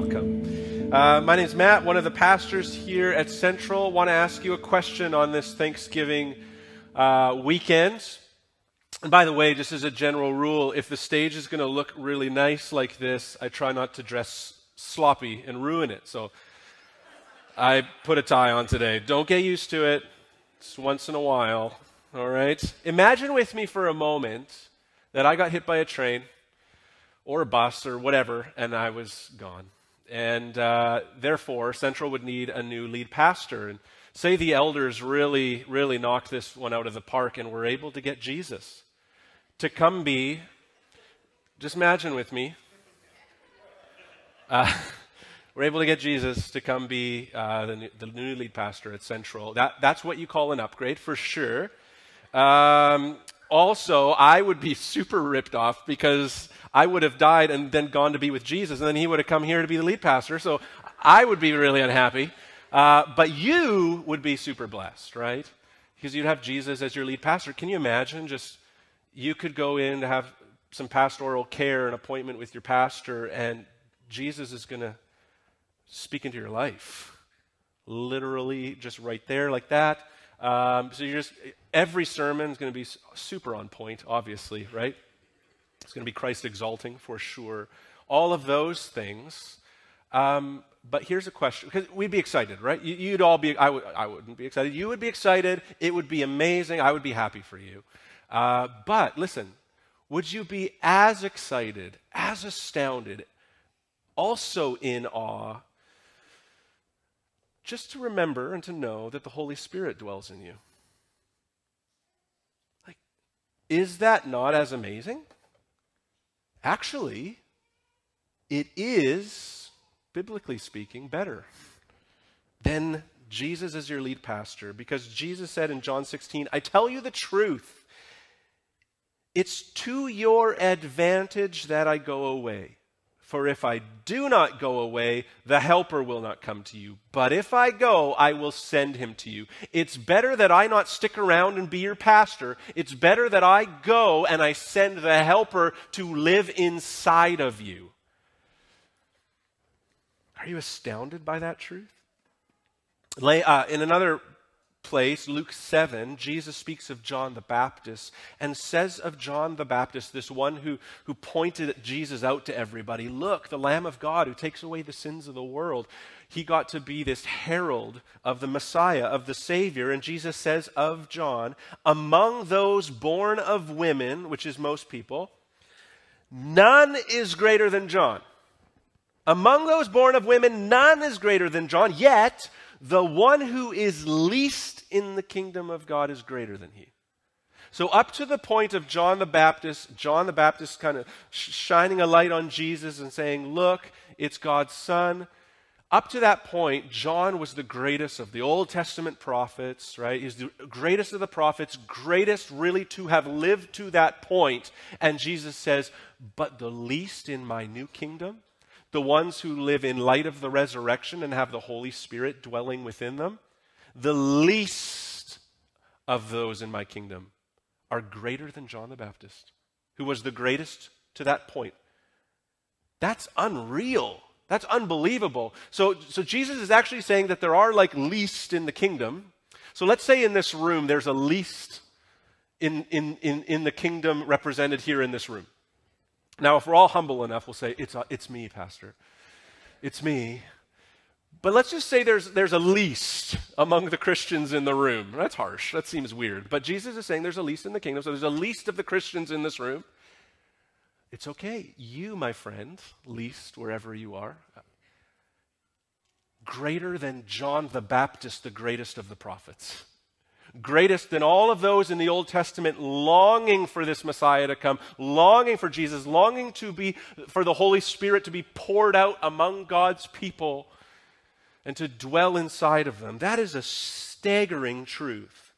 welcome. Uh, my name is Matt, one of the pastors here at Central. Want to ask you a question on this Thanksgiving uh, weekend. And by the way, just as a general rule, if the stage is going to look really nice like this, I try not to dress sloppy and ruin it. So I put a tie on today. Don't get used to it. It's once in a while. All right? Imagine with me for a moment that I got hit by a train or a bus or whatever, and I was gone. And uh, therefore, Central would need a new lead pastor. And say the elders really, really knocked this one out of the park and were able to get Jesus to come be, just imagine with me, uh, we're able to get Jesus to come be uh, the, new, the, new, lead pastor at Central. That, that's what you call an upgrade for sure. Um, also, I would be super ripped off because I would have died and then gone to be with Jesus, and then he would have come here to be the lead pastor. So I would be really unhappy. Uh, but you would be super blessed, right? Because you'd have Jesus as your lead pastor. Can you imagine just you could go in to have some pastoral care, an appointment with your pastor, and Jesus is going to speak into your life. Literally, just right there, like that. Um, so you're just, every sermon is going to be super on point, obviously, right? It's going to be Christ exalting for sure. All of those things. Um, but here's a question because we'd be excited, right? You, would all be, I, w- I wouldn't be excited. You would be excited. It would be amazing. I would be happy for you. Uh, but listen, would you be as excited, as astounded, also in awe, just to remember and to know that the Holy Spirit dwells in you? Like, is that not as amazing? Actually, it is, biblically speaking, better than Jesus as your lead pastor because Jesus said in John 16, I tell you the truth. It's to your advantage that I go away. For if I do not go away, the Helper will not come to you. But if I go, I will send him to you. It's better that I not stick around and be your pastor. It's better that I go and I send the Helper to live inside of you. Are you astounded by that truth? Uh, in another place, Luke 7, Jesus speaks of John the Baptist and says of John the Baptist, this one who, who pointed Jesus out to everybody look, the Lamb of God who takes away the sins of the world. He got to be this herald of the Messiah, of the Savior. And Jesus says of John, among those born of women, which is most people, none is greater than John. Among those born of women, none is greater than John, yet the one who is least in the kingdom of God is greater than he. So, up to the point of John the Baptist, John the Baptist kind of shining a light on Jesus and saying, Look, it's God's Son. Up to that point, John was the greatest of the Old Testament prophets, right? He's the greatest of the prophets, greatest really to have lived to that point. And Jesus says, But the least in my new kingdom the ones who live in light of the resurrection and have the Holy Spirit dwelling within them, the least of those in my kingdom are greater than John the Baptist, who was the greatest to that point. That's unreal. That's unbelievable. So, so Jesus is actually saying that there are like least in the kingdom. So let's say in this room there's a least in, in, in, in the kingdom represented here in this room. Now, if we're all humble enough, we'll say, It's, uh, it's me, Pastor. It's me. But let's just say there's, there's a least among the Christians in the room. That's harsh. That seems weird. But Jesus is saying there's a least in the kingdom. So there's a least of the Christians in this room. It's okay. You, my friend, least wherever you are, greater than John the Baptist, the greatest of the prophets greatest than all of those in the Old Testament, longing for this Messiah to come, longing for Jesus, longing to be, for the Holy Spirit to be poured out among God's people and to dwell inside of them. That is a staggering truth.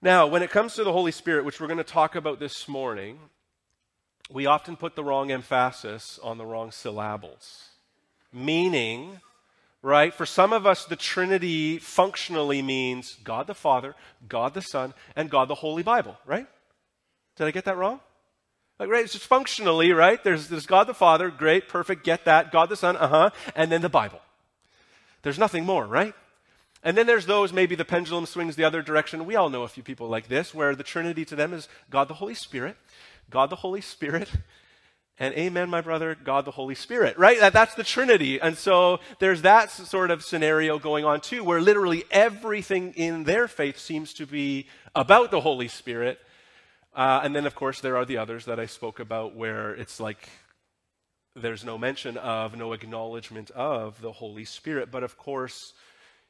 Now, when it comes to the Holy Spirit, which we're going to talk about this morning, we often put the wrong emphasis on the wrong syllables, meaning right? For some of us, the Trinity functionally means God the Father, God the Son, and God the Holy Bible, right? Did I get that wrong? Like, right? It's just functionally, right? There's, there's God the Father, great, perfect, get that. God the Son, uh huh. And then the Bible. There's nothing more, right? And then there's those, maybe the pendulum swings the other direction. We all know a few people like this, where the Trinity to them is God the Holy Spirit, God the Holy Spirit, and amen, my brother, God the Holy Spirit, right? That, that's the Trinity. And so there's that sort of scenario going on too, where literally everything in their faith seems to be about the Holy Spirit. Uh, and then, of course, there are the others that I spoke about where it's like there's no mention of, no acknowledgement of the Holy Spirit. But of course,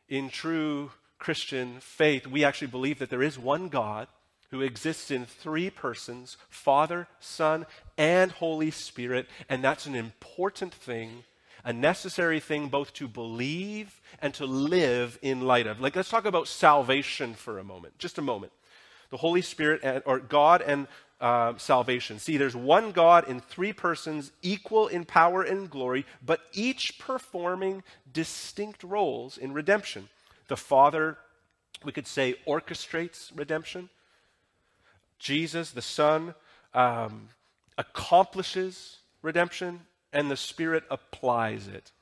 in true Christian faith, we actually believe that there is one God who exists in three persons Father, Son, and Holy Spirit. And that's an important thing, a necessary thing both to believe and to live in light of. Like, let's talk about salvation for a moment, just a moment. The Holy Spirit, and, or God and uh, salvation. See, there's one God in three persons, equal in power and glory, but each performing distinct roles in redemption. The Father, we could say, orchestrates redemption. Jesus, the Son, um, accomplishes redemption, and the Spirit applies it,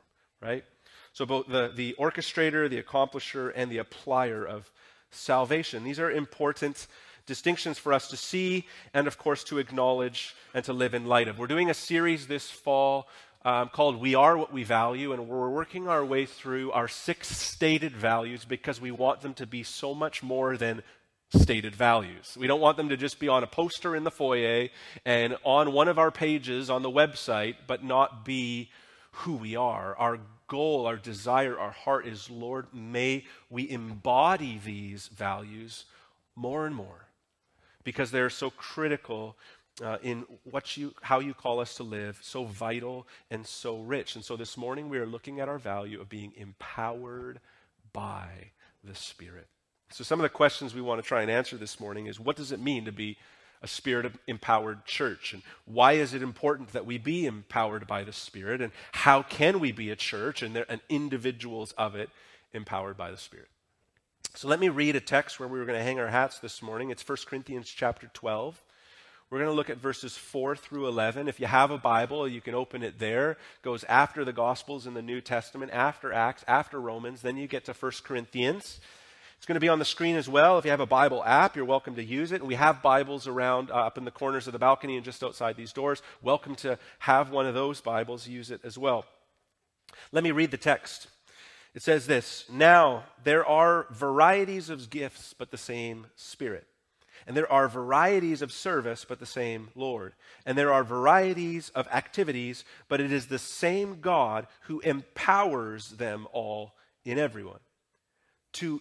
right? So both the, the orchestrator, the accomplisher, and the applier of salvation. These are important distinctions for us to see and, of course, to acknowledge and to live in light of. We're doing a series this fall um, called We Are What We Value, and we're working our way through our six stated values because we want them to be so much more than stated values. We don't want them to just be on a poster in the foyer and on one of our pages on the website, but not be who we are. Our goal, our desire, our heart is, Lord, may we embody these values more and more because they're so critical uh, in what you, how you call us to live, so vital and so rich. And so this morning we are looking at our value of being empowered by the Spirit. So, some of the questions we want to try and answer this morning is what does it mean to be a spirit empowered church? And why is it important that we be empowered by the Spirit? And how can we be a church and, there, and individuals of it empowered by the Spirit? So, let me read a text where we were going to hang our hats this morning. It's 1 Corinthians chapter 12. We're going to look at verses 4 through 11. If you have a Bible, you can open it there. It goes after the Gospels in the New Testament, after Acts, after Romans. Then you get to 1 Corinthians. It's going to be on the screen as well. If you have a Bible app, you're welcome to use it. And we have Bibles around uh, up in the corners of the balcony and just outside these doors. Welcome to have one of those Bibles, use it as well. Let me read the text. It says this Now there are varieties of gifts, but the same Spirit. And there are varieties of service, but the same Lord. And there are varieties of activities, but it is the same God who empowers them all in everyone. To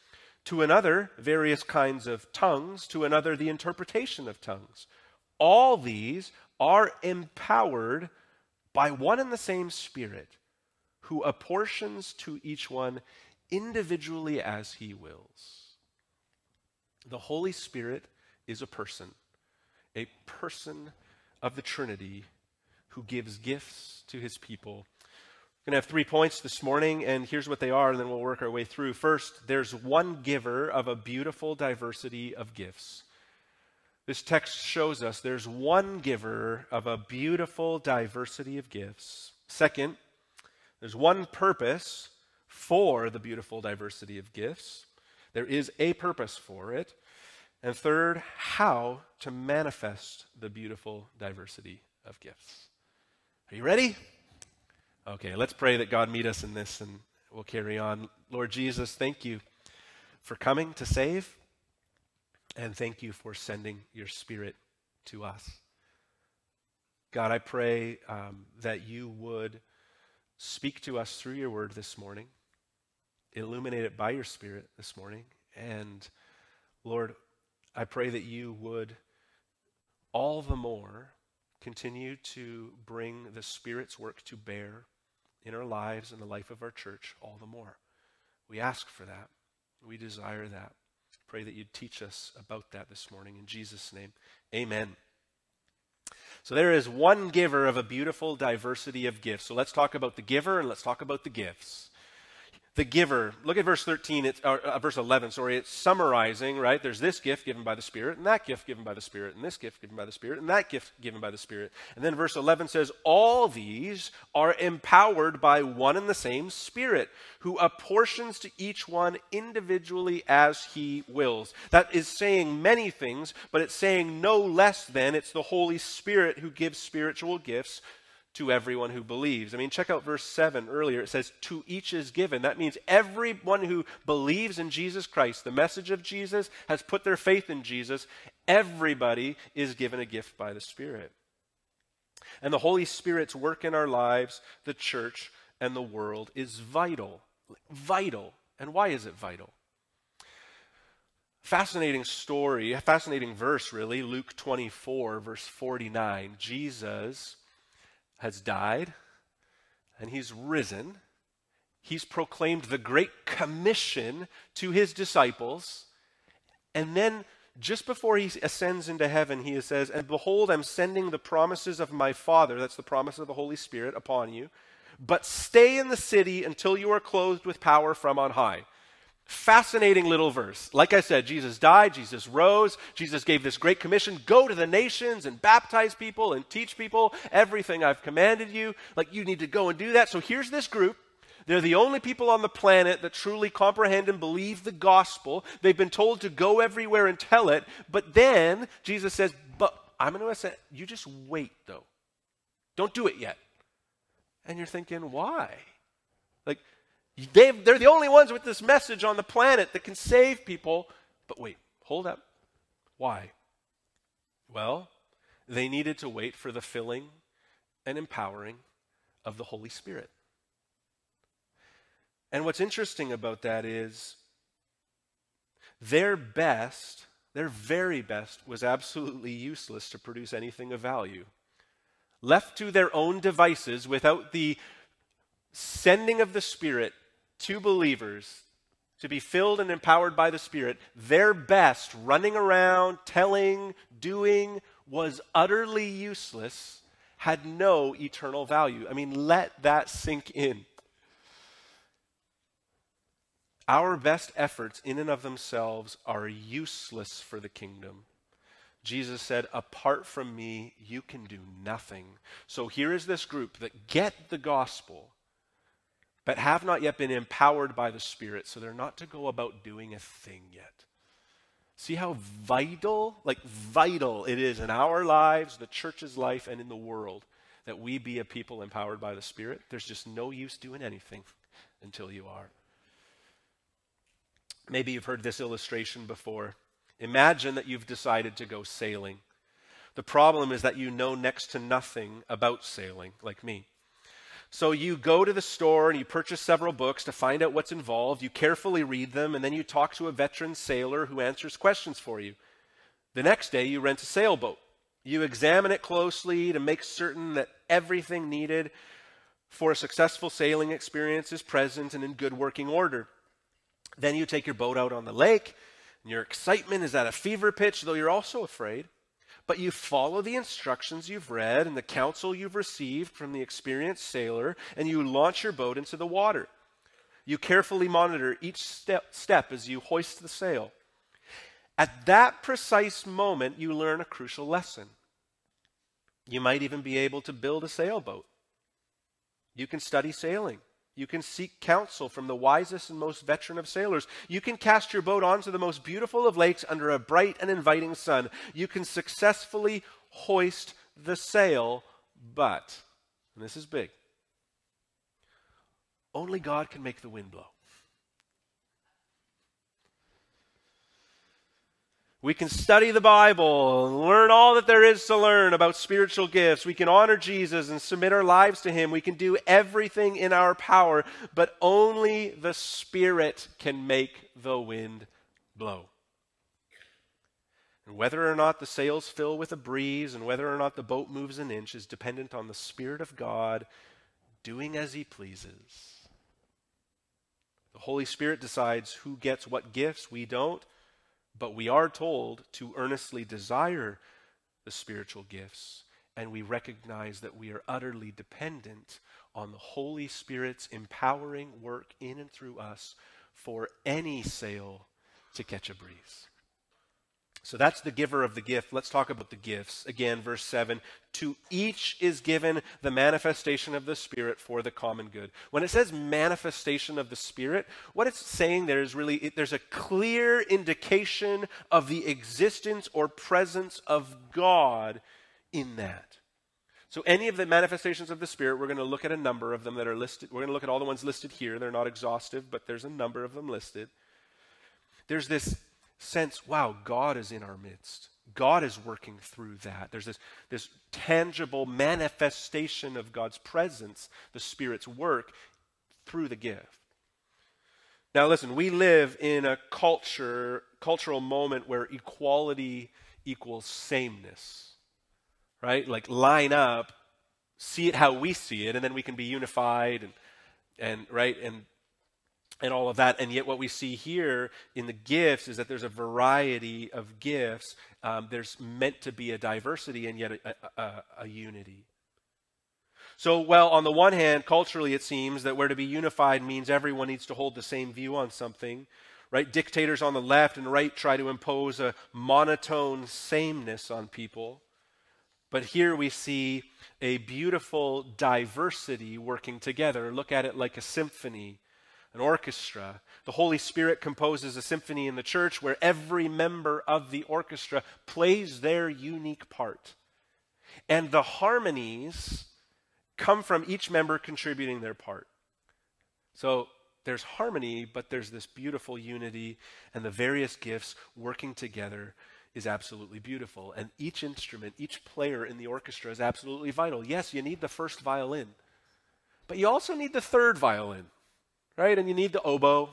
to another, various kinds of tongues, to another, the interpretation of tongues. All these are empowered by one and the same Spirit, who apportions to each one individually as he wills. The Holy Spirit is a person, a person of the Trinity who gives gifts to his people we're going to have three points this morning, and here's what they are, and then we'll work our way through. First, there's one giver of a beautiful diversity of gifts. This text shows us there's one giver of a beautiful diversity of gifts. Second, there's one purpose for the beautiful diversity of gifts. There is a purpose for it. And third, how to manifest the beautiful diversity of gifts. Are you ready? Okay, let's pray that God meet us in this and we'll carry on. Lord Jesus, thank you for coming to save, and thank you for sending your Spirit to us. God, I pray um, that you would speak to us through your word this morning, illuminate it by your Spirit this morning, and Lord, I pray that you would all the more continue to bring the Spirit's work to bear in our lives and the life of our church all the more. We ask for that. We desire that. Pray that you'd teach us about that this morning. In Jesus' name, amen. So there is one giver of a beautiful diversity of gifts. So let's talk about the giver and let's talk about the gifts the giver. Look at verse 13, it's, or, uh, verse 11, sorry. It's summarizing, right? There's this gift given by the Spirit, and that gift given by the Spirit, and this gift given by the Spirit, and that gift given by the Spirit. And then verse 11 says, All these are empowered by one and the same Spirit, who apportions to each one individually as he wills. That is saying many things, but it's saying no less than it's the Holy Spirit who gives spiritual gifts to everyone who believes. I mean, check out verse 7 earlier. It says, To each is given. That means everyone who believes in Jesus Christ, the message of Jesus, has put their faith in Jesus, everybody is given a gift by the Spirit. And the Holy Spirit's work in our lives, the church, and the world is vital. Vital. And why is it vital? Fascinating story, a fascinating verse, really. Luke 24, verse 49. Jesus has died and he's risen. He's proclaimed the Great Commission to his disciples. And then, just before he ascends into heaven, he says, And behold, I'm sending the promises of my Father, that's the promise of the Holy Spirit, upon you. But stay in the city until you are clothed with power from on high. Fascinating little verse. Like I said, Jesus died, Jesus rose, Jesus gave this great commission go to the nations and baptize people and teach people everything I've commanded you. Like, you need to go and do that. So here's this group. They're the only people on the planet that truly comprehend and believe the gospel. They've been told to go everywhere and tell it. But then Jesus says, But I'm going to say, you just wait, though. Don't do it yet. And you're thinking, why? They they're the only ones with this message on the planet that can save people. But wait, hold up. Why? Well, they needed to wait for the filling and empowering of the Holy Spirit. And what's interesting about that is their best, their very best, was absolutely useless to produce anything of value. Left to their own devices without the sending of the Spirit to believers to be filled and empowered by the Spirit, their best running around, telling, doing was utterly useless, had no eternal value. I mean, let that sink in. Our best efforts, in and of themselves, are useless for the kingdom. Jesus said, Apart from me, you can do nothing. So here is this group that get the gospel but have not yet been empowered by the Spirit, so they're not to go about doing a thing yet. See how vital, like vital it is in our lives, the church's life, and in the world that we be a people empowered by the Spirit? There's just no use doing anything until you are. Maybe you've heard this illustration before. Imagine that you've decided to go sailing. The problem is that you know next to nothing about sailing, like me. So you go to the store and you purchase several books to find out what's involved. You carefully read them, and then you talk to a veteran sailor who answers questions for you. The next day, you rent a sailboat. You examine it closely to make certain that everything needed for a successful sailing experience is present and in good working order. Then you take your boat out on the lake, and your excitement is at a fever pitch, though you're also afraid but you follow the instructions you've read and the counsel you've received from the experienced sailor, and you launch your boat into the water. You carefully monitor each step, step as you hoist the sail. At that precise moment, you learn a crucial lesson. You might even be able to build a sailboat. You can study sailing. You can seek counsel from the wisest and most veteran of sailors. You can cast your boat onto the most beautiful of lakes under a bright and inviting sun. You can successfully hoist the sail, but, and this is big, only God can make the wind blow. We can study the Bible and learn all that there is to learn about spiritual gifts. We can honor Jesus and submit our lives to Him. We can do everything in our power, but only the Spirit can make the wind blow. And whether or not the sails fill with a breeze and whether or not the boat moves an inch is dependent on the Spirit of God doing as he pleases. The Holy Spirit decides who gets what gifts. We don't. But we are told to earnestly desire the spiritual gifts. And we recognize that we are utterly dependent on the Holy Spirit's empowering work in and through us for any sail to catch a breeze. So that's the giver of the gift. Let's talk about the gifts. Again, verse 7 To each is given the manifestation of the Spirit for the common good. When it says manifestation of the Spirit, what it's saying there is really, it, there's a clear indication of the existence or presence of God in that. So, any of the manifestations of the Spirit, we're going to look at a number of them that are listed. We're going to look at all the ones listed here. They're not exhaustive, but there's a number of them listed. There's this sense, wow, God is in our midst. God is working through that. There's this, this tangible manifestation of God's presence, the Spirit's work through the gift. Now, listen, we live in a culture, cultural moment where equality equals sameness, right? Like line up, see it how we see it, and then we can be unified and, and right, and and all of that. And yet, what we see here in the gifts is that there's a variety of gifts. Um, there's meant to be a diversity and yet a, a, a, unity. So, well, on the one hand, culturally, it seems that where to be unified means everyone needs to hold the same view on something. Right? Dictators on the left and right try to impose a monotone sameness on people. But here we see a beautiful diversity working together. Look at it like a symphony an orchestra. The Holy Spirit composes a symphony in the church where every member of the orchestra plays their unique part. And the harmonies come from each member contributing their part. So there's harmony, but there's this beautiful unity, and the various gifts working together is absolutely beautiful. And each instrument, each player in the orchestra is absolutely vital. Yes, you need the first violin, but you also need the third violin right? And you need the oboe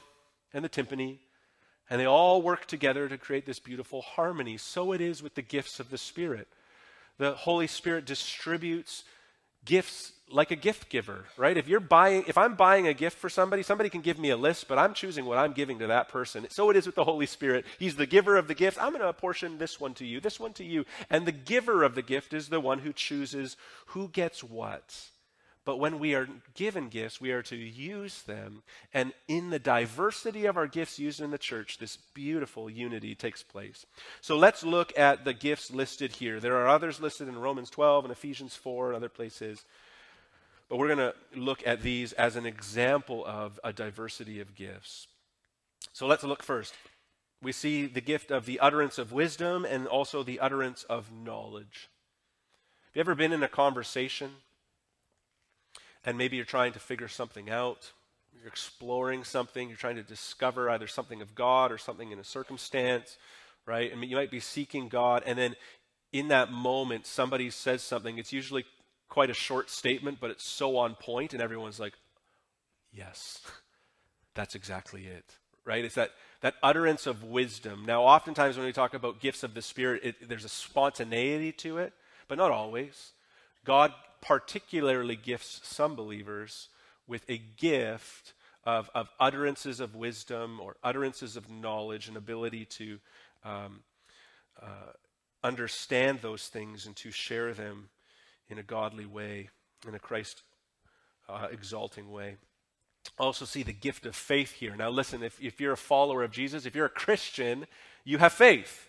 and the timpani, and they all work together to create this beautiful harmony. So it is with the gifts of the Spirit. The Holy Spirit distributes gifts like a gift giver, right? If you're buying, if I'm buying a gift for somebody, somebody can give me a list, but I'm choosing what I'm giving to that person. So it is with the Holy Spirit. He's the giver of the gift. I'm going to apportion this one to you, this one to you. And the giver of the gift is the one who chooses who gets what. But when we are given gifts, we are to use them. And in the diversity of our gifts used in the church, this beautiful unity takes place. So let's look at the gifts listed here. There are others listed in Romans 12 and Ephesians 4 and other places. But we're going to look at these as an example of a diversity of gifts. So let's look first. We see the gift of the utterance of wisdom and also the utterance of knowledge. Have you ever been in a conversation? And maybe you're trying to figure something out. You're exploring something. You're trying to discover either something of God or something in a circumstance, right? I mean, you might be seeking God, and then in that moment, somebody says something. It's usually quite a short statement, but it's so on point, and everyone's like, yes, that's exactly it, right? It's that, that utterance of wisdom. Now, oftentimes when we talk about gifts of the Spirit, it, there's a spontaneity to it, but not always. God particularly gifts some believers with a gift of, of utterances of wisdom or utterances of knowledge and ability to um, uh, understand those things and to share them in a godly way, in a Christ uh, exalting way. Also, see the gift of faith here. Now, listen, if, if you're a follower of Jesus, if you're a Christian, you have faith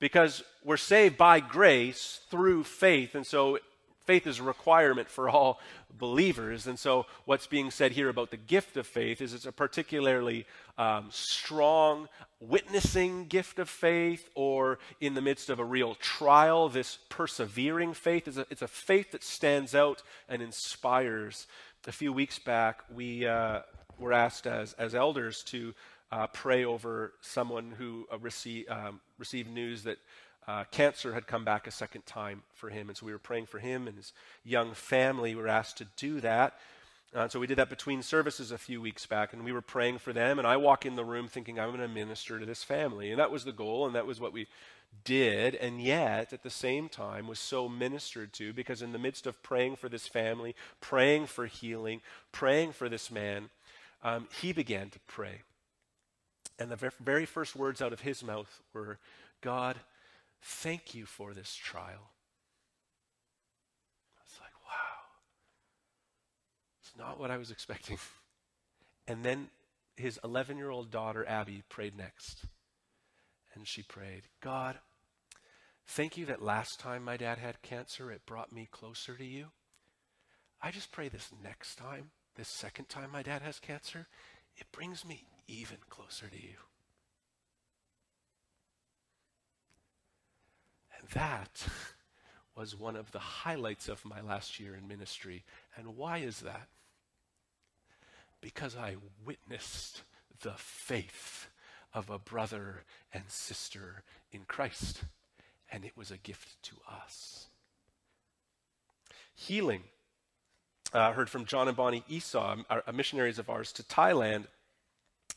because we're saved by grace through faith. And so faith is a requirement for all believers. And so, what's being said here about the gift of faith is it's a particularly um, strong witnessing gift of faith, or in the midst of a real trial, this persevering faith. is a, it's a faith that stands out and inspires. A few weeks back, we uh, were asked as, as elders to uh, pray over someone who uh, um, received news that uh, cancer had come back a second time for him. And so we were praying for him and his young family. We were asked to do that. Uh, so we did that between services a few weeks back, and we were praying for them. And I walk in the room thinking I'm going to minister to this family, and that was the goal, and that was what we did. And yet, at the same time, was so ministered to because in the midst of praying for this family, praying for healing, praying for this man, um, he began to pray. And the very first words out of his mouth were, "God, thank you for this trial." It's like, wow. It's not what I was expecting. And then his 11 year old daughter, Abby, prayed next. And she prayed, God, thank you that last time my dad had cancer, it brought me closer to you. I just pray this next time, this second time my dad has cancer, it brings me even closer to you. That was one of the highlights of my last year in ministry. And why is that? Because I witnessed the faith of a brother and sister in Christ, and it was a gift to us. Healing. Uh, I uh, heard from John and Bonnie Esau, missionaries of ours, to Thailand,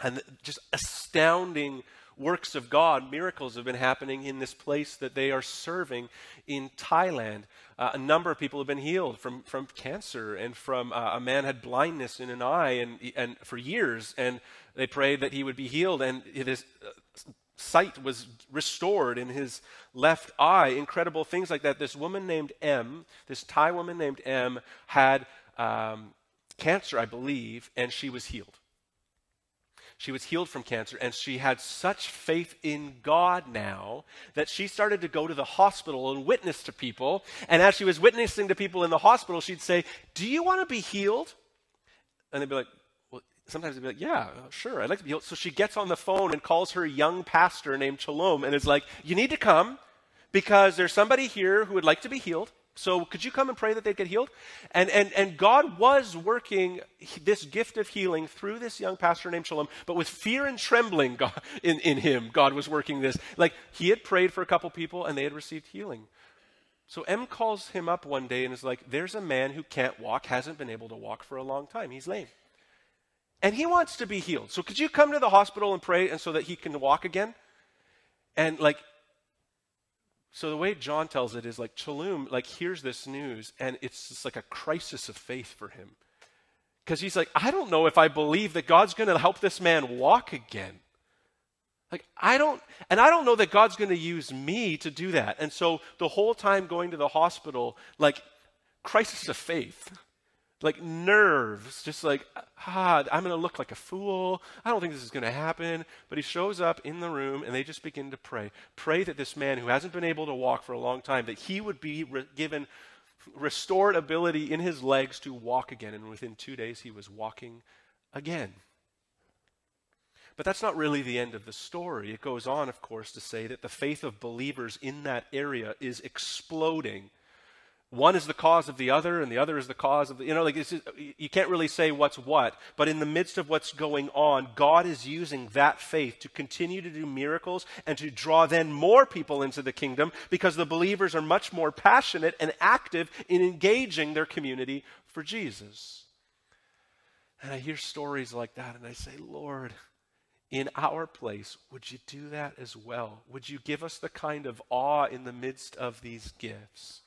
and just astounding works of God, miracles have been happening in this place that they are serving in Thailand. Uh, a number of people have been healed from, from cancer and from uh, a man had blindness in an eye and, and for years, and they prayed that he would be healed, and his uh, sight was restored in his left eye. Incredible things like that. This woman named M, this Thai woman named M, had um, cancer, I believe, and she was healed. She was healed from cancer, and she had such faith in God now that she started to go to the hospital and witness to people. And as she was witnessing to people in the hospital, she'd say, Do you want to be healed? And they'd be like, Well, sometimes they'd be like, Yeah, sure, I'd like to be healed. So she gets on the phone and calls her young pastor named Shalom and is like, You need to come because there's somebody here who would like to be healed. So could you come and pray that they'd get healed? And, and, and God was working this gift of healing through this young pastor named Shalom, but with fear and trembling God, in, in him, God was working this. Like he had prayed for a couple people and they had received healing. So M calls him up one day and is like, there's a man who can't walk, hasn't been able to walk for a long time. He's lame. And he wants to be healed. So could you come to the hospital and pray and so that he can walk again? And like so the way John tells it is like Chalum, like hears this news, and it's just like a crisis of faith for him. Because he's like, I don't know if I believe that God's going to help this man walk again. Like, I don't, and I don't know that God's going to use me to do that. And so the whole time going to the hospital, like, crisis of faith like nerves, just like, ah, I'm going to look like a fool. I don't think this is going to happen. But he shows up in the room and they just begin to pray. Pray that this man who hasn't been able to walk for a long time, that he would be re- given restored ability in his legs to walk again. And within two days, he was walking again. But that's not really the end of the story. It goes on, of course, to say that the faith of believers in that area is exploding one is the cause of the other and the other is the cause of the, you know like just, you can't really say what's what but in the midst of what's going on god is using that faith to continue to do miracles and to draw then more people into the kingdom because the believers are much more passionate and active in engaging their community for jesus and i hear stories like that and i say lord in our place, would you do that as well? Would you give us the kind of awe in the midst of these gifts?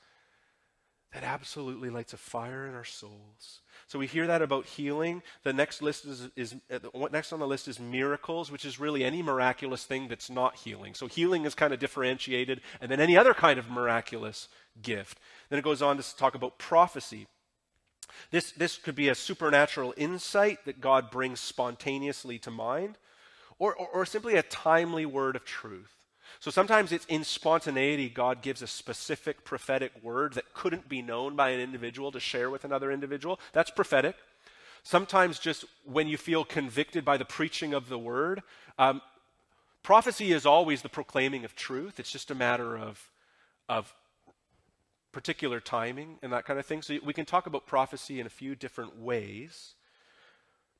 That absolutely lights a fire in our souls. So we hear that about healing. The next list is, is uh, next on the list is miracles, which is really any miraculous thing that's not healing. So healing is kind of differentiated, and then any other kind of miraculous gift. Then it goes on to talk about prophecy. This, this could be a supernatural insight that God brings spontaneously to mind, or, or, or simply a timely word of truth. So sometimes it's in spontaneity, God gives a specific prophetic word that couldn't be known by an individual to share with another individual. That's prophetic. Sometimes just when you feel convicted by the preaching of the word. Um, prophecy is always the proclaiming of truth, it's just a matter of, of particular timing and that kind of thing. So we can talk about prophecy in a few different ways.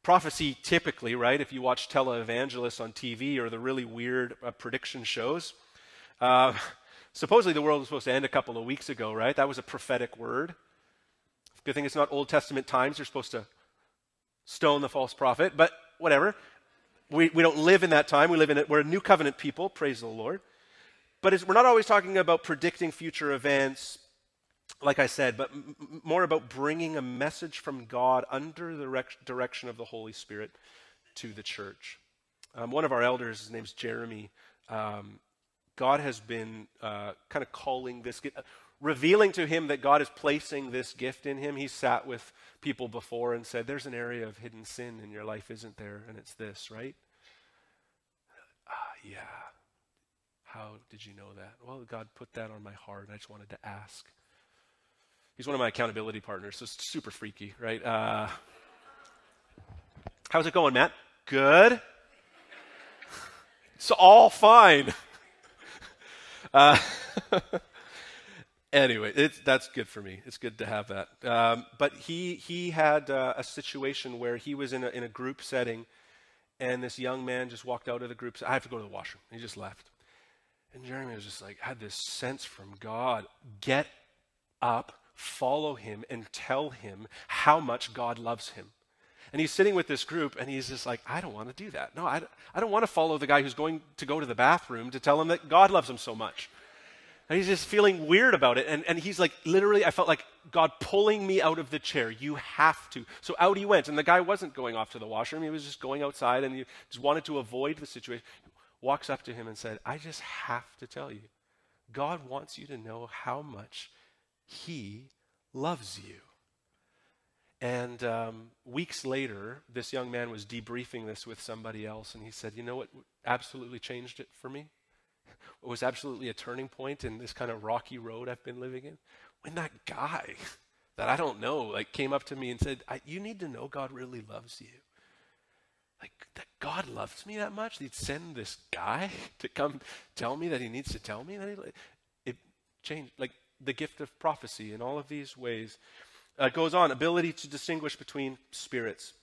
Prophecy typically, right, if you watch televangelists on TV or the really weird uh, prediction shows, uh, supposedly the world was supposed to end a couple of weeks ago, right? That was a prophetic word. Good thing it's not Old Testament times. They're supposed to stone the false prophet, but whatever. We, we don't live in that time. We live in it. We're a new covenant people, praise the Lord. But we're not always talking about predicting future events, like I said, but m- more about bringing a message from God under the rec- direction of the Holy Spirit to the church. Um, one of our elders, his name's Jeremy, um, God has been uh, kind of calling this, revealing to him that God is placing this gift in him. He sat with people before and said, There's an area of hidden sin in your life, isn't there? And it's this, right? Ah, yeah. How did you know that? Well, God put that on my heart, I just wanted to ask. He's one of my accountability partners, so it's super freaky, right? Uh, how's it going, Matt? Good. It's all fine. Uh, anyway, that's good for me. It's good to have that. Um, but he he had uh, a situation where he was in a, in a group setting, and this young man just walked out of the group. Said, I have to go to the washroom. He just left, and Jeremy was just like had this sense from God: get up, follow him, and tell him how much God loves him. And he's sitting with this group, and he's just like, I don't want to do that. No, I, I don't want to follow the guy who's going to go to the bathroom to tell him that God loves him so much. And he's just feeling weird about it. And, and he's like, literally, I felt like God pulling me out of the chair. You have to. So out he went. And the guy wasn't going off to the washroom. He was just going outside and he just wanted to avoid the situation. Walks up to him and said, I just have to tell you, God wants you to know how much he loves you. And um, weeks later, this young man was debriefing this with somebody else, and he said, You know what absolutely changed it for me? What was absolutely a turning point in this kind of rocky road I've been living in? When that guy that I don't know like came up to me and said, You need to know God really loves you. Like, that God loves me that much? He'd send this guy to come tell me that he needs to tell me? That he, it changed, like the gift of prophecy in all of these ways. Uh, goes on, ability to distinguish between spirits.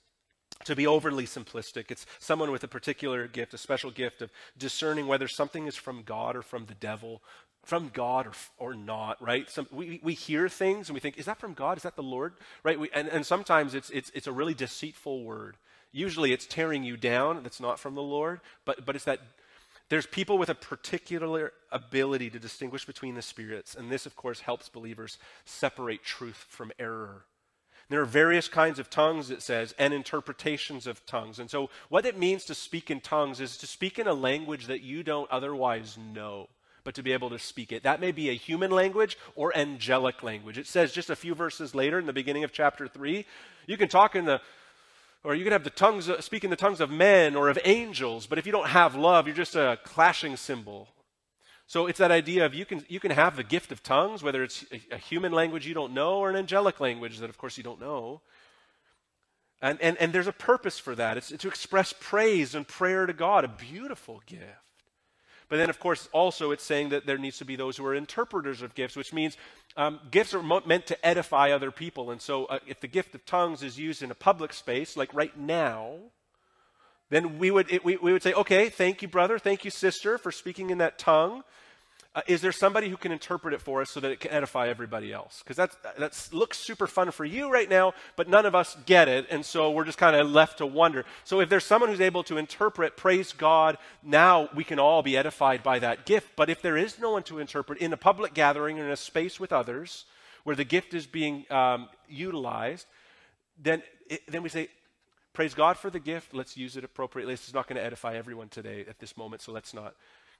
To be overly simplistic, it's someone with a particular gift, a special gift of discerning whether something is from God or from the devil, from God or, or not, right? Some, we, we hear things and we think, is that from God? Is that the Lord? Right? We, and, and sometimes it's, it's, it's a really deceitful word. Usually it's tearing you down, that's not from the Lord, but, but it's that there's people with a particular ability to distinguish between the spirits, and this, of course, helps believers separate truth from error. There are various kinds of tongues, it says, and interpretations of tongues. And so, what it means to speak in tongues is to speak in a language that you don't otherwise know, but to be able to speak it. That may be a human language or angelic language. It says just a few verses later in the beginning of chapter 3, you can talk in the or you can have the tongues, speak in the tongues of men or of angels, but if you don't have love, you're just a clashing cymbal. So it's that idea of you can, you can have the gift of tongues, whether it's a, a human language you don't know or an angelic language that, of course, you don't know. And, and, and there's a purpose for that. It's to express praise and prayer to God, a beautiful gift. But then, of course, also it's saying that there needs to be those who are interpreters of gifts, which means um, gifts are meant to edify other people. And so, uh, if the gift of tongues is used in a public space, like right now, then we would, it, we, we would say, okay, thank you, brother, thank you, sister, for speaking in that tongue. Uh, is there somebody who can interpret it for us so that it can edify everybody else? Because that that looks super fun for you right now, but none of us get it, and so we're just kind of left to wonder. So if there's someone who's able to interpret, praise God, now we can all be edified by that gift. But if there is no one to interpret in a public gathering or in a space with others where the gift is being um, utilized, then it, then we say, praise God for the gift. Let's use it appropriately. This is not going to edify everyone today at this moment, so let's not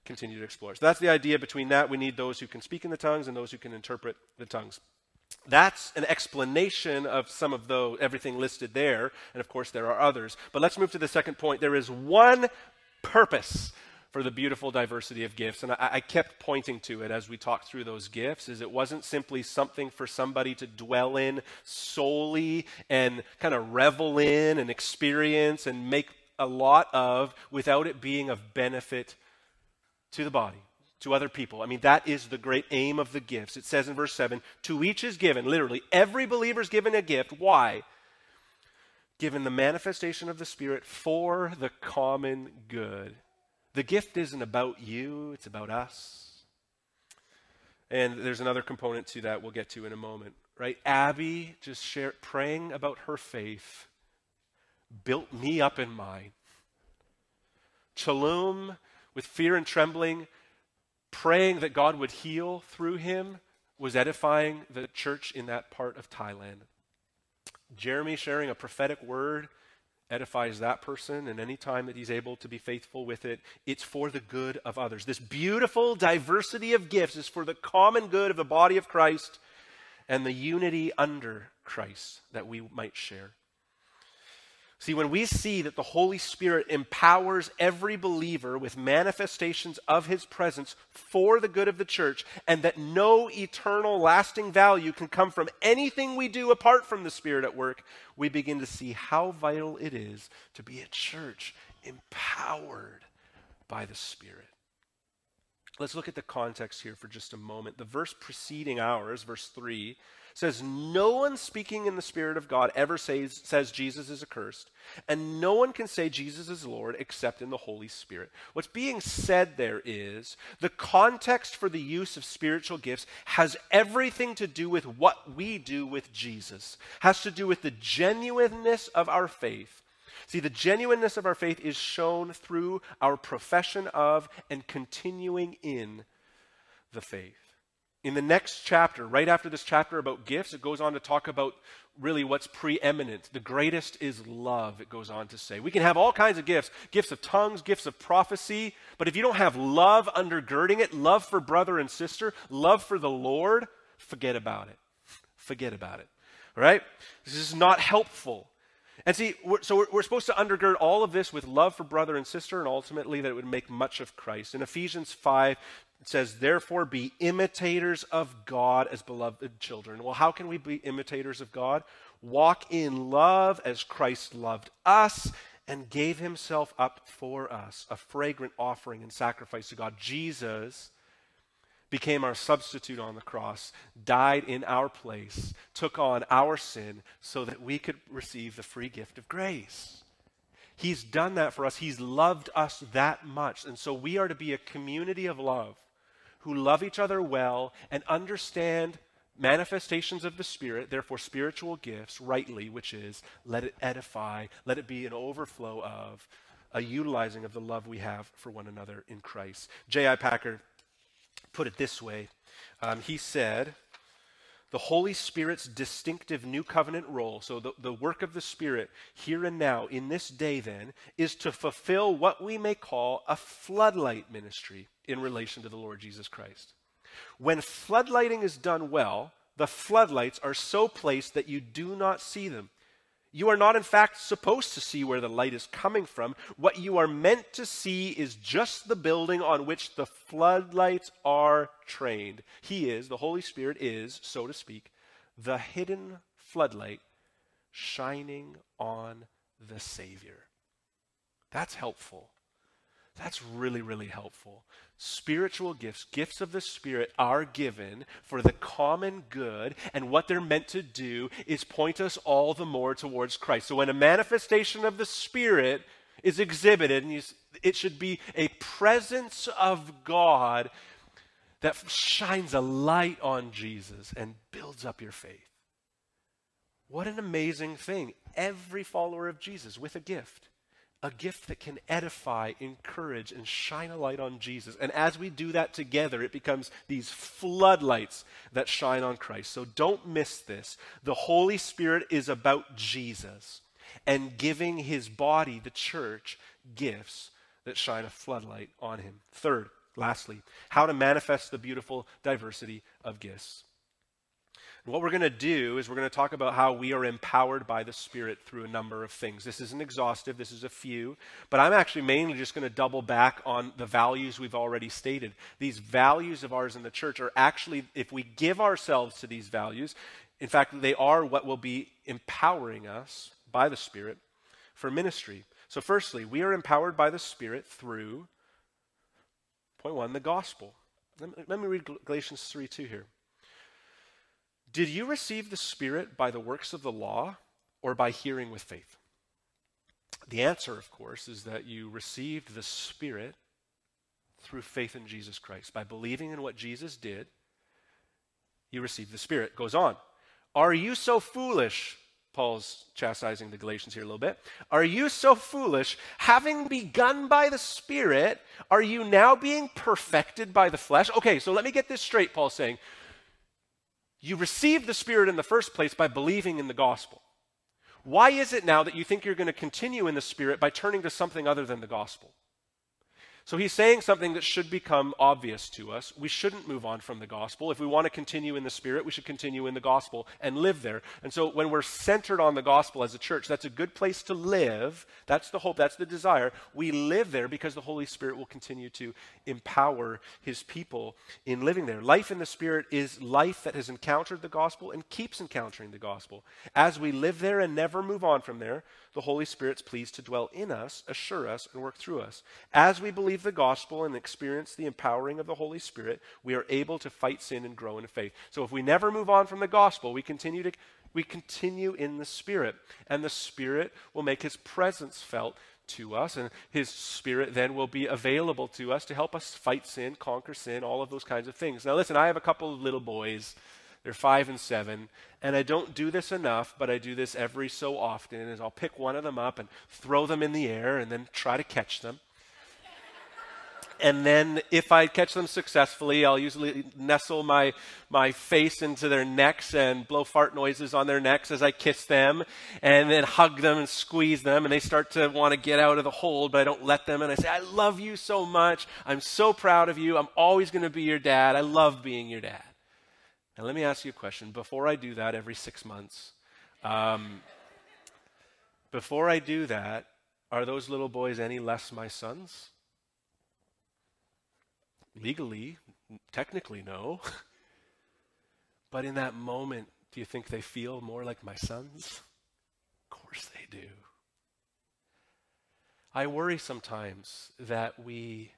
continue to explore. So that's the idea between that. We need those who can speak in the tongues and those who can interpret the tongues. That's an explanation of some of those, everything listed there. And of course, there are others. But let's move to the second point. There is one purpose for the beautiful diversity of gifts. And I, I, kept pointing to it as we talked through those gifts, is it wasn't simply something for somebody to dwell in solely and kind of revel in and experience and make a lot of without it being of benefit to the body, to other people. I mean, that is the great aim of the gifts. It says in verse 7 to each is given, literally, every believer is given a gift. Why? Given the manifestation of the Spirit for the common good. The gift isn't about you, it's about us. And there's another component to that we'll get to in a moment, right? Abby just shared, praying about her faith built me up in mine. Chalum, with fear and trembling, praying that God would heal through him, was edifying the church in that part of Thailand. Jeremy sharing a prophetic word edifies that person, and any time that he's able to be faithful with it, it's for the good of others. This beautiful diversity of gifts is for the common good of the body of Christ and the unity under Christ that we might share. See, when we see that the Holy Spirit empowers every believer with manifestations of his presence for the good of the church, and that no eternal, lasting value can come from anything we do apart from the Spirit at work, we begin to see how vital it is to be a church empowered by the Spirit. Let's look at the context here for just a moment. The verse preceding ours, verse 3, says, No one speaking in the Spirit of God ever says, says Jesus is accursed, and no one can say Jesus is Lord except in the Holy Spirit. What's being said there is the context for the use of spiritual gifts has everything to do with what we do with Jesus, has to do with the genuineness of our faith. See, the genuineness of our faith is shown through our profession of and continuing in the faith. In the next chapter, right after this chapter about gifts, it goes on to talk about really what's preeminent. The greatest is love, it goes on to say. We can have all kinds of gifts gifts of tongues, gifts of prophecy, but if you don't have love undergirding it, love for brother and sister, love for the Lord, forget about it. Forget about it. All right? This is not helpful. And see, we're, so we're, we're, supposed to undergird all of this with love for brother and sister, and ultimately that it would make much of Christ. In Ephesians 5, it says, Therefore, be imitators of God as beloved children. Well, how can we be imitators of God? Walk in love as Christ loved us and gave himself up for us, a fragrant offering and sacrifice to God. Jesus became our substitute on the cross, died in our place, took on our sin so that we could receive the free gift of grace. He's done that for us. He's loved us that much. And so we are to be a community of love who love each other well and understand manifestations of the Spirit, therefore spiritual gifts, rightly, which is let it edify, let it be an overflow of a utilizing of the love we have for one another in Christ. J.I. Packer put it this way um, He said, the Holy Spirit's distinctive new covenant role, so the, the work of the Spirit here and now, in this day, then, is to fulfill what we may call a floodlight ministry in relation to the Lord Jesus Christ. When floodlighting is done well, the floodlights are so placed that you do not see them. You are not, in fact, supposed to see where the light is coming from. What you are meant to see is just the building on which the floodlights are trained. He is, the Holy Spirit is, so to speak, the hidden floodlight shining on the Savior. That's helpful. That's really, really helpful. Spiritual gifts, gifts of the Spirit, are given for the common good, and what they're meant to do is point us all the more towards Christ. So when a manifestation of the Spirit is exhibited, and you, it should be a presence of God that shines a light on Jesus and builds up your faith. What an amazing thing. Every follower of Jesus with a gift a gift that can edify, encourage, and shine a light on Jesus. And as we do that together, it becomes these floodlights that shine on Christ. So don't miss this. The Holy Spirit is about Jesus and giving his body, the church, gifts that shine a floodlight on him. Third, lastly, how to manifest the beautiful diversity of gifts. What we're going to do is we're going to talk about how we are empowered by the Spirit through a number of things. This isn't exhaustive, this is a few, but I'm actually mainly just going to double back on the values we've already stated. These values of ours in the church are actually, if we give ourselves to these values, in fact, they are what will be empowering us by the Spirit for ministry. So, firstly, we are empowered by the Spirit through, point one, the gospel. Let me, let me read Galatians 3 2 here. Did you receive the Spirit by the works of the law or by hearing with faith? The answer, of course, is that you received the Spirit through faith in Jesus Christ. By believing in what Jesus did, you received the Spirit. Goes on. Are you so foolish? Paul's chastising the Galatians here a little bit. Are you so foolish? Having begun by the Spirit, are you now being perfected by the flesh? Okay, so let me get this straight, Paul's saying. You received the Spirit in the first place by believing in the gospel. Why is it now that you think you're going to continue in the Spirit by turning to something other than the gospel? So he's saying something that should become obvious to us. We shouldn't move on from the gospel. If we want to continue in the Spirit, we should continue in the gospel and live there. And so when we're centered on the gospel as a church, that's a good place to live. That's the hope, that's the desire. We live there because the Holy Spirit will continue to empower his people in living there. Life in the Spirit is life that has encountered the gospel and keeps encountering the gospel. As we live there and never move on from there, the Holy Spirit's pleased to dwell in us, assure us, and work through us. As we believe the gospel and experience the empowering of the Holy Spirit, we are able to fight sin and grow in faith. So if we never move on from the gospel, we continue to we continue in the Spirit, and the Spirit will make his presence felt to us, and His Spirit then will be available to us to help us fight sin, conquer sin, all of those kinds of things. Now, listen, I have a couple of little boys they're five and seven. And I don't do this enough, but I do this every so often. Is I'll pick one of them up and throw them in the air and then try to catch them. And then if I catch them successfully, I'll usually nestle my, my face into their necks and blow fart noises on their necks as I kiss them and then hug them and squeeze them. And they start to want to get out of the hold, but I don't let them. And I say, I love you so much. I'm so proud of you. I'm always going to be your dad. I love being your dad. Now, let me ask you a question. Before I do that every six months, um, before I do that, are those little boys any less my sons? Legally, technically, no. but in that moment, do you think they feel more like my sons? Of course they do. I worry sometimes that we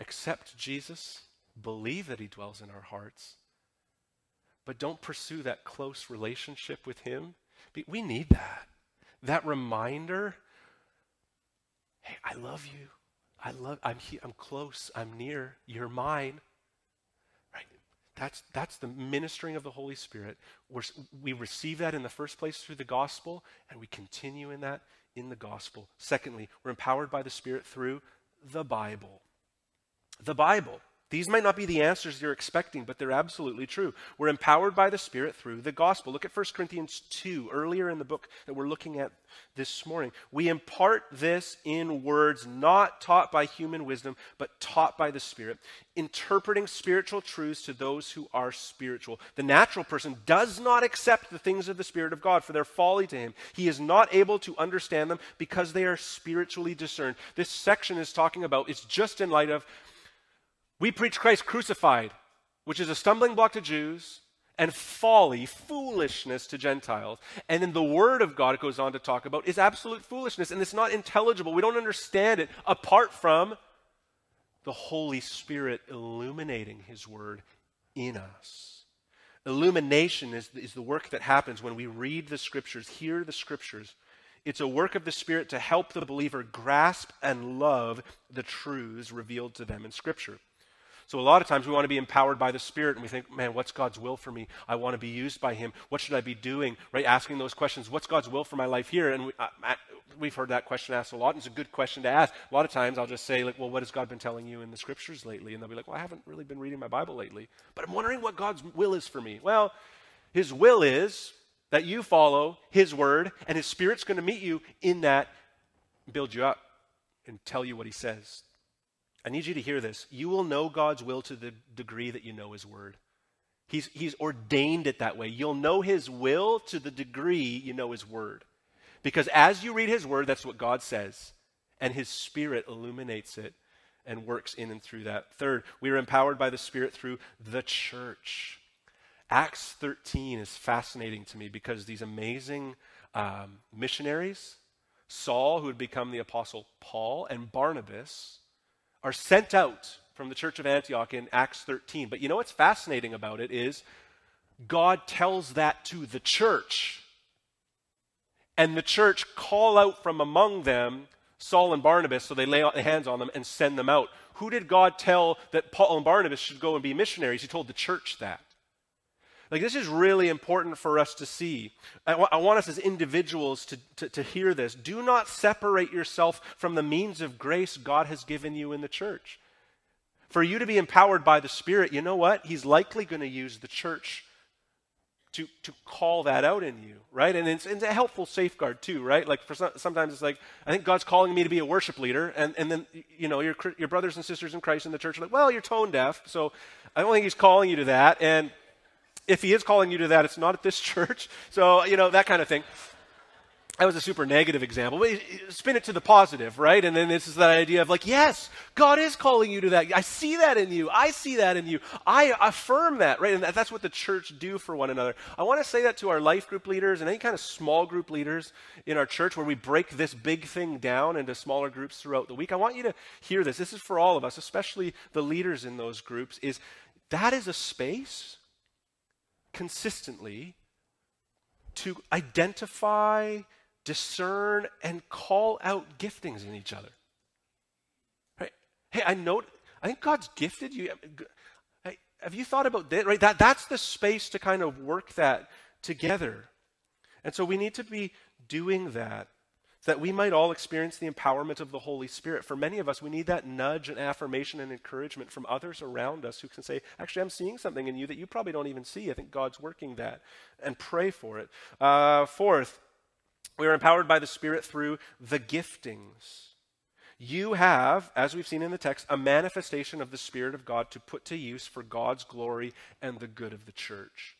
accept Jesus, believe that he dwells in our hearts, but don't pursue that close relationship with Him. We need that. That reminder hey, I love you. I love, I'm, he, I'm close. I'm near. You're mine. Right? That's, that's the ministering of the Holy Spirit. We're, we receive that in the first place through the gospel, and we continue in that in the gospel. Secondly, we're empowered by the Spirit through the Bible. The Bible. These might not be the answers you're expecting, but they're absolutely true. We're empowered by the Spirit through the gospel. Look at 1 Corinthians 2, earlier in the book that we're looking at this morning. We impart this in words not taught by human wisdom, but taught by the Spirit, interpreting spiritual truths to those who are spiritual. The natural person does not accept the things of the Spirit of God, for their folly to him. He is not able to understand them because they are spiritually discerned. This section is talking about, it's just in light of we preach Christ crucified, which is a stumbling block to Jews and folly, foolishness to Gentiles. And then the Word of God, it goes on to talk about, is absolute foolishness, and it's not intelligible. We don't understand it apart from the Holy Spirit illuminating His Word in us. Illumination is, is the work that happens when we read the Scriptures, hear the Scriptures. It's a work of the Spirit to help the believer grasp and love the truths revealed to them in Scripture. So a lot of times we want to be empowered by the Spirit and we think, man, what's God's will for me? I want to be used by Him. What should I be doing? Right? Asking those questions. What's God's will for my life here? And we, uh, have heard that question asked a lot. And it's a good question to ask. A lot of times I'll just say, like, well, what has God been telling you in the scriptures lately? And they'll be like, well, I haven't really been reading my Bible lately, but I'm wondering what God's will is for me. Well, His will is that you follow His word, and His Spirit's going to meet you in that, build you up, and tell you what He says. I need you to hear this. You will know God's will to the degree that you know His Word. He's, he's ordained it that way. You'll know His will to the degree you know His Word. Because as you read His Word, that's what God says. And His Spirit illuminates it and works in and through that. Third, we are empowered by the Spirit through the church. Acts 13 is fascinating to me because these amazing um, missionaries, Saul, who had become the apostle Paul, and Barnabas, are sent out from the church of Antioch in Acts 13. But you know what's fascinating about it is God tells that to the church. And the church call out from among them Saul and Barnabas, so they lay hands on them and send them out. Who did God tell that Paul and Barnabas should go and be missionaries? He told the church that. Like, this is really important for us to see. I, w- I want us as individuals to, to, to hear this. Do not separate yourself from the means of grace God has given you in the church. For you to be empowered by the Spirit, you know what? He's likely going to use the church to, to call that out in you, right? And it's, it's a helpful safeguard too, right? Like for some, sometimes it's like, I think God's calling me to be a worship leader, and, and then, you know, your, your brothers and sisters in Christ in the church are like, well, you're tone deaf, so I don't think he's calling you to that. And if he is calling you to that, it's not at this church. So, you know, that kind of thing that was a super negative example, but spin it to the positive, right? And then this is that idea of like, yes, God is calling you to that. I see that in you. I see that in you. I affirm that, right? And that's what the church do for one another. I want to say that to our life group leaders and any kind of small group leaders in our church where we break this big thing down into smaller groups throughout the week. I want you to hear this. This is for all of us, especially the leaders in those groups, is that is a space consistently to identify discern and call out giftings in each other. Right? Hey, I know, I think God's gifted you. Have you thought about that? Right? That, that's the space to kind of work that together. And so we need to be doing that that we might all experience the empowerment of the Holy Spirit. For many of us, we need that nudge and affirmation and encouragement from others around us who can say, Actually, I'm seeing something in you that you probably don't even see. I think God's working that. And pray for it. Uh, fourth, we are empowered by the Spirit through the giftings. You have, as we've seen in the text, a manifestation of the Spirit of God to put to use for God's glory and the good of the church.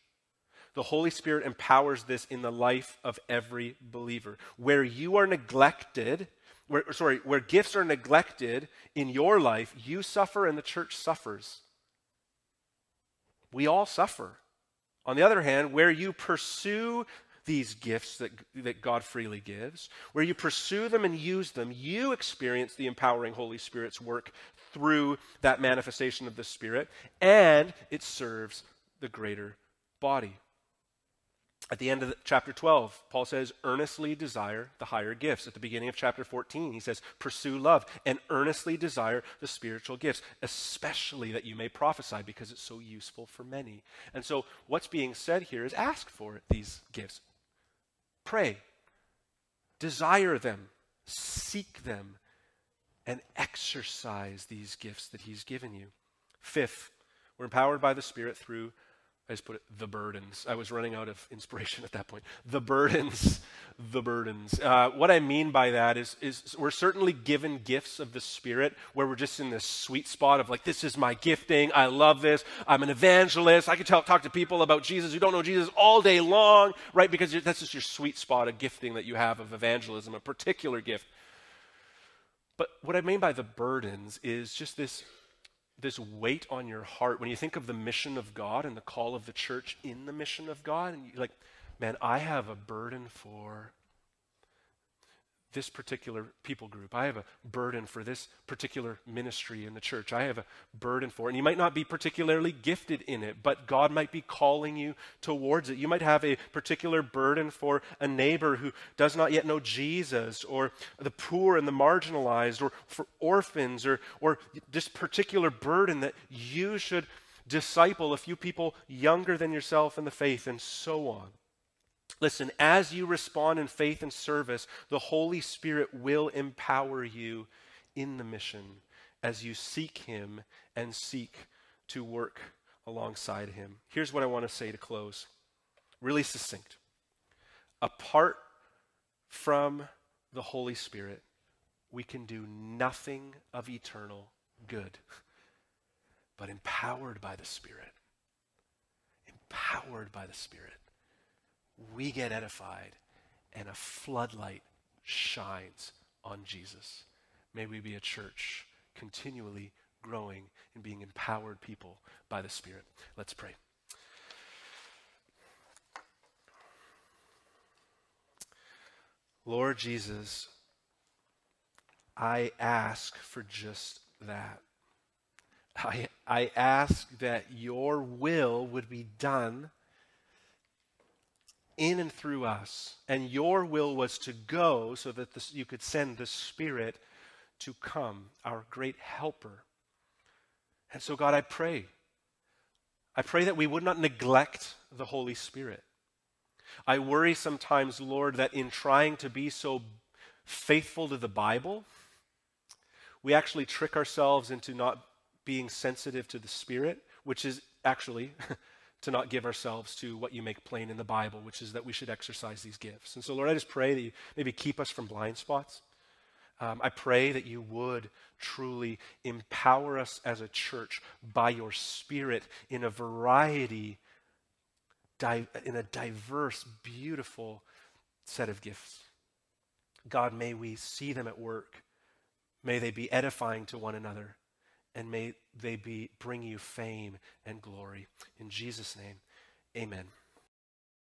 The Holy Spirit empowers this in the life of every believer. Where you are neglected, where, sorry, where gifts are neglected in your life, you suffer and the church suffers. We all suffer. On the other hand, where you pursue these gifts that, that God freely gives, where you pursue them and use them, you experience the empowering Holy Spirit's work through that manifestation of the Spirit, and it serves the greater body. At the end of the, chapter 12, Paul says, earnestly desire the higher gifts. At the beginning of chapter 14, he says, pursue love and earnestly desire the spiritual gifts, especially that you may prophesy because it's so useful for many. And so, what's being said here is ask for these gifts. Pray, desire them, seek them, and exercise these gifts that he's given you. Fifth, we're empowered by the Spirit through I just put it, the burdens. I was running out of inspiration at that point. The burdens, the burdens. Uh, what I mean by that is, is we're certainly given gifts of the Spirit where we're just in this sweet spot of like, this is my gifting. I love this. I'm an evangelist. I can tell, talk to people about Jesus who don't know Jesus all day long, right? Because that's just your sweet spot, a gifting that you have of evangelism, a particular gift. But what I mean by the burdens is just this this weight on your heart. When you think of the mission of God and the call of the church in the mission of God, and you're like, man, I have a burden for this particular people group. I have a burden for this particular ministry in the church. I have a burden for it. And you might not be particularly gifted in it, but God might be calling you towards it. You might have a particular burden for a neighbor who does not yet know Jesus, or the poor and the marginalized, or for orphans, or, or this particular burden that you should disciple a few people younger than yourself in the faith, and so on. Listen, as you respond in faith and service, the Holy Spirit will empower you in the mission as you seek Him and seek to work alongside Him. Here's what I want to say to close really succinct. Apart from the Holy Spirit, we can do nothing of eternal good. But empowered by the Spirit, empowered by the Spirit, we get edified, and a floodlight shines on Jesus. May we be a church continually growing and being empowered people by the Spirit. Let's pray. Lord Jesus, I ask for just that. I, I ask that your will would be done in and through us. And your will was to go so that this, you could send the Spirit to come, our great helper. And so, God, I pray. I pray that we would not neglect the Holy Spirit. I worry sometimes, Lord, that in trying to be so faithful to the Bible, we actually trick ourselves into not being sensitive to the Spirit, which is actually to not give ourselves to what you make plain in the Bible, which is that we should exercise these gifts. And so, Lord, I just pray that you maybe keep us from blind spots. Um, I pray that you would truly empower us as a church by your Spirit in a variety, di- in a diverse, beautiful set of gifts. God, may we see them at work. May they be edifying to one another and may they be bring you fame and glory. In Jesus' name, amen.